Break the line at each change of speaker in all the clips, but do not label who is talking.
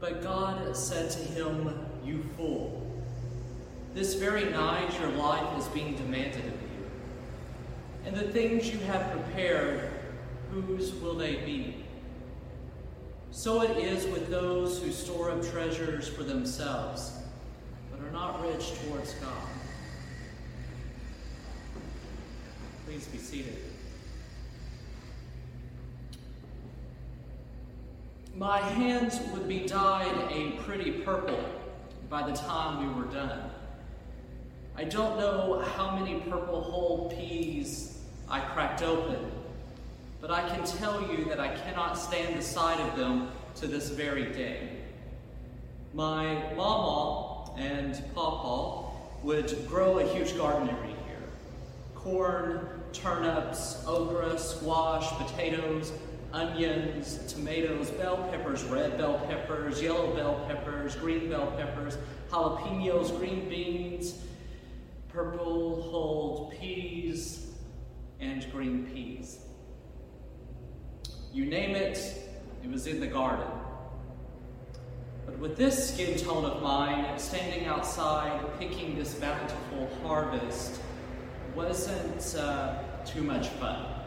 But God said to him, You fool, this very night your life is being demanded of you. And the things you have prepared, whose will they be? So it is with those who store up treasures for themselves, but are not rich towards God. Please be seated. My hands would be dyed a pretty purple by the time we were done. I don't know how many purple hull peas I cracked open, but I can tell you that I cannot stand the sight of them to this very day. My mama and papa would grow a huge garden every year. Corn, turnips, okra, squash, potatoes, onions, tomatoes, bell peppers, red bell peppers, yellow bell peppers, green bell peppers, jalapenos, green beans, purple hulled peas, and green peas. You name it, it was in the garden. But with this skin tone of mine, standing outside picking this bountiful harvest wasn't uh, too much fun.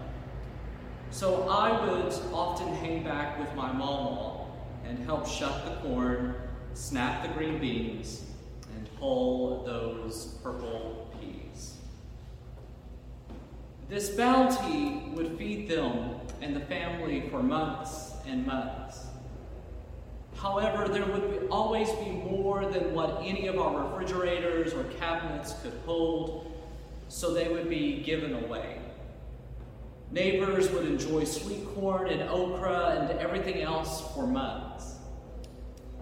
So I would often hang back with my mama and help shuck the corn, snap the green beans, and hull those purple peas. This bounty would feed them and the family for months and months. However, there would be, always be more than what any of our refrigerators or cabinets could hold, so they would be given away. Neighbors would enjoy sweet corn and okra and everything else for months.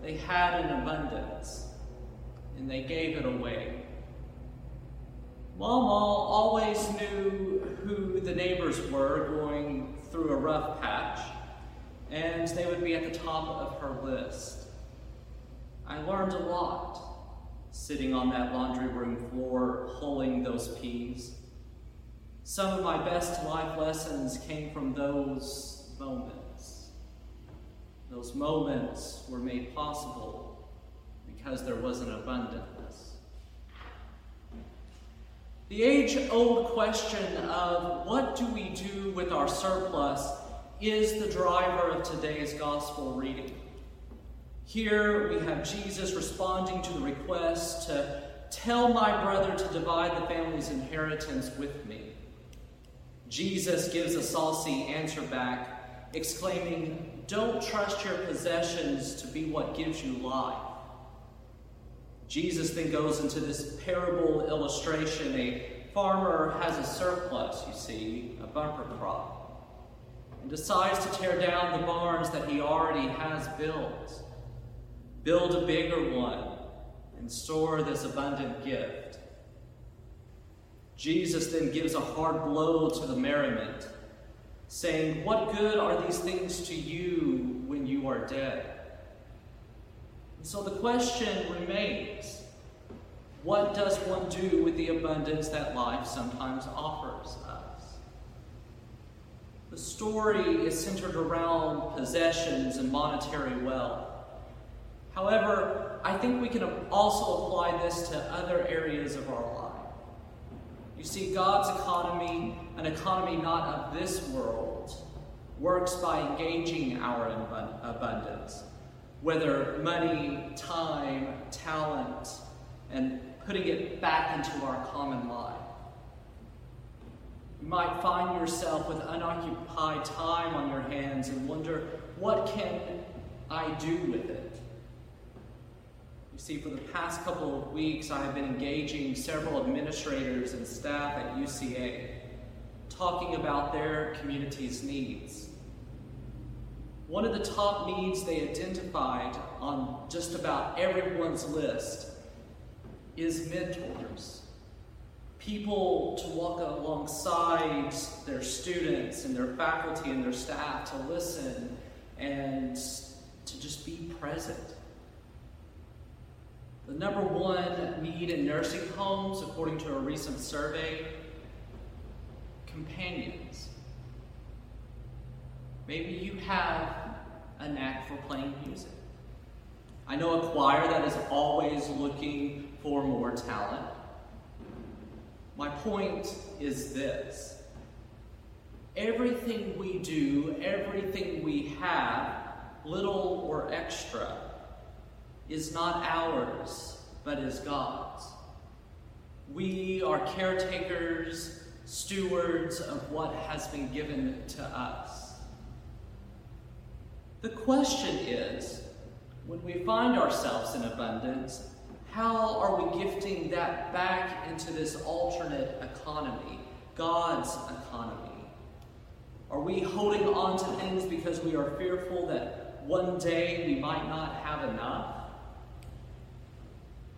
They had an abundance, and they gave it away. Mama always knew who the neighbors were going through a rough patch, and they would be at the top of her list. I learned a lot sitting on that laundry room floor, hulling those peas. Some of my best life lessons came from those moments. Those moments were made possible because there was an abundance. The age old question of what do we do with our surplus is the driver of today's gospel reading. Here we have Jesus responding to the request to tell my brother to divide the family's inheritance with me. Jesus gives a saucy answer back, exclaiming, Don't trust your possessions to be what gives you life. Jesus then goes into this parable illustration. A farmer has a surplus, you see, a bumper crop, and decides to tear down the barns that he already has built, build a bigger one, and store this abundant gift. Jesus then gives a hard blow to the merriment, saying, What good are these things to you when you are dead? And so the question remains what does one do with the abundance that life sometimes offers us? The story is centered around possessions and monetary wealth. However, I think we can also apply this to other areas of our life. You see, God's economy, an economy not of this world, works by engaging our abundance, whether money, time, talent, and putting it back into our common life. You might find yourself with unoccupied time on your hands and wonder, what can I do with it? You see, for the past couple of weeks, I have been engaging several administrators and staff at UCA, talking about their community's needs. One of the top needs they identified on just about everyone's list is mentors. People to walk alongside their students and their faculty and their staff to listen and to just be present. The number one need in nursing homes, according to a recent survey, companions. Maybe you have a knack for playing music. I know a choir that is always looking for more talent. My point is this everything we do, everything we have, little or extra, is not ours, but is God's. We are caretakers, stewards of what has been given to us. The question is when we find ourselves in abundance, how are we gifting that back into this alternate economy, God's economy? Are we holding on to things because we are fearful that one day we might not have enough?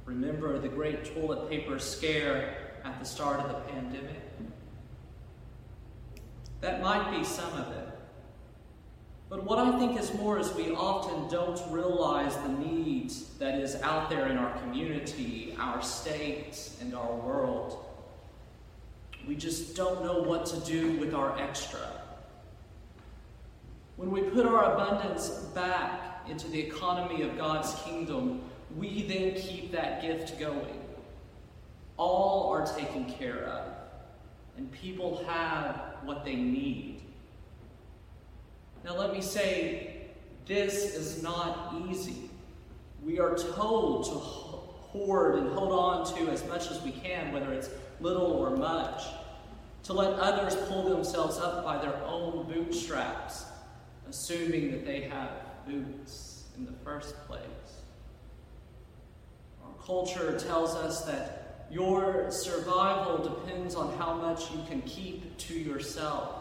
Remember the great toilet paper scare at the start of the pandemic? That might be some of it. But what I think is more is we often don't realize the need that is out there in our community, our state, and our world. We just don't know what to do with our extra. When we put our abundance back into the economy of God's kingdom, we then keep that gift going. All are taken care of, and people have what they need. Now, let me say, this is not easy. We are told to hoard and hold on to as much as we can, whether it's little or much, to let others pull themselves up by their own bootstraps, assuming that they have boots in the first place culture tells us that your survival depends on how much you can keep to yourself.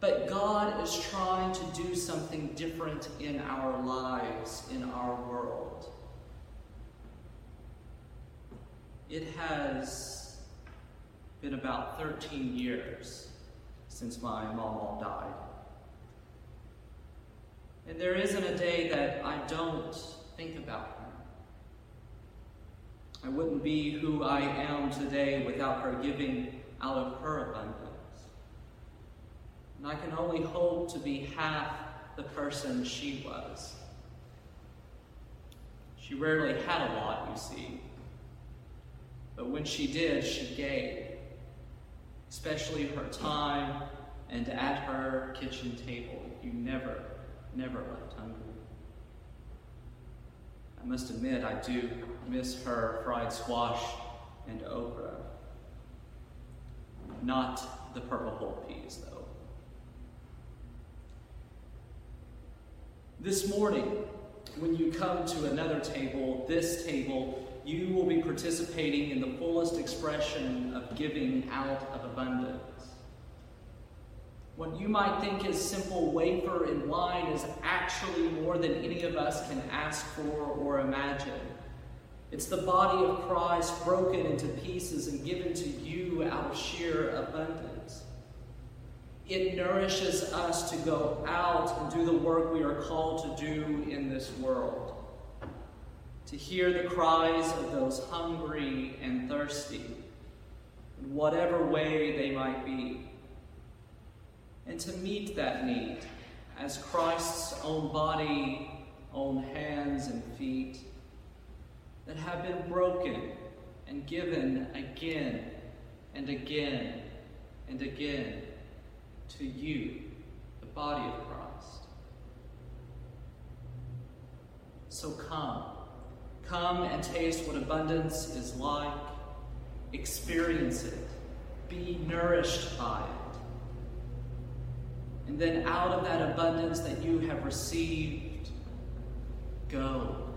But God is trying to do something different in our lives, in our world. It has been about 13 years since my mom died. And there isn't a day that I don't think about. I wouldn't be who I am today without her giving out of her abundance. And I can only hope to be half the person she was. She rarely had a lot, you see. But when she did, she gave, especially her time and at her kitchen table. You never, never left hungry. I must admit, I do miss her fried squash and okra. Not the purple hull peas, though. This morning, when you come to another table, this table, you will be participating in the fullest expression of giving out of abundance. What you might think is simple wafer and wine is actually more than any of us can ask for or imagine. It's the body of Christ broken into pieces and given to you out of sheer abundance. It nourishes us to go out and do the work we are called to do in this world. To hear the cries of those hungry and thirsty, in whatever way they might be and to meet that need as Christ's own body, own hands and feet that have been broken and given again and again and again to you, the body of Christ. So come. Come and taste what abundance is like. Experience it. Be nourished by it. And then out of that abundance that you have received, go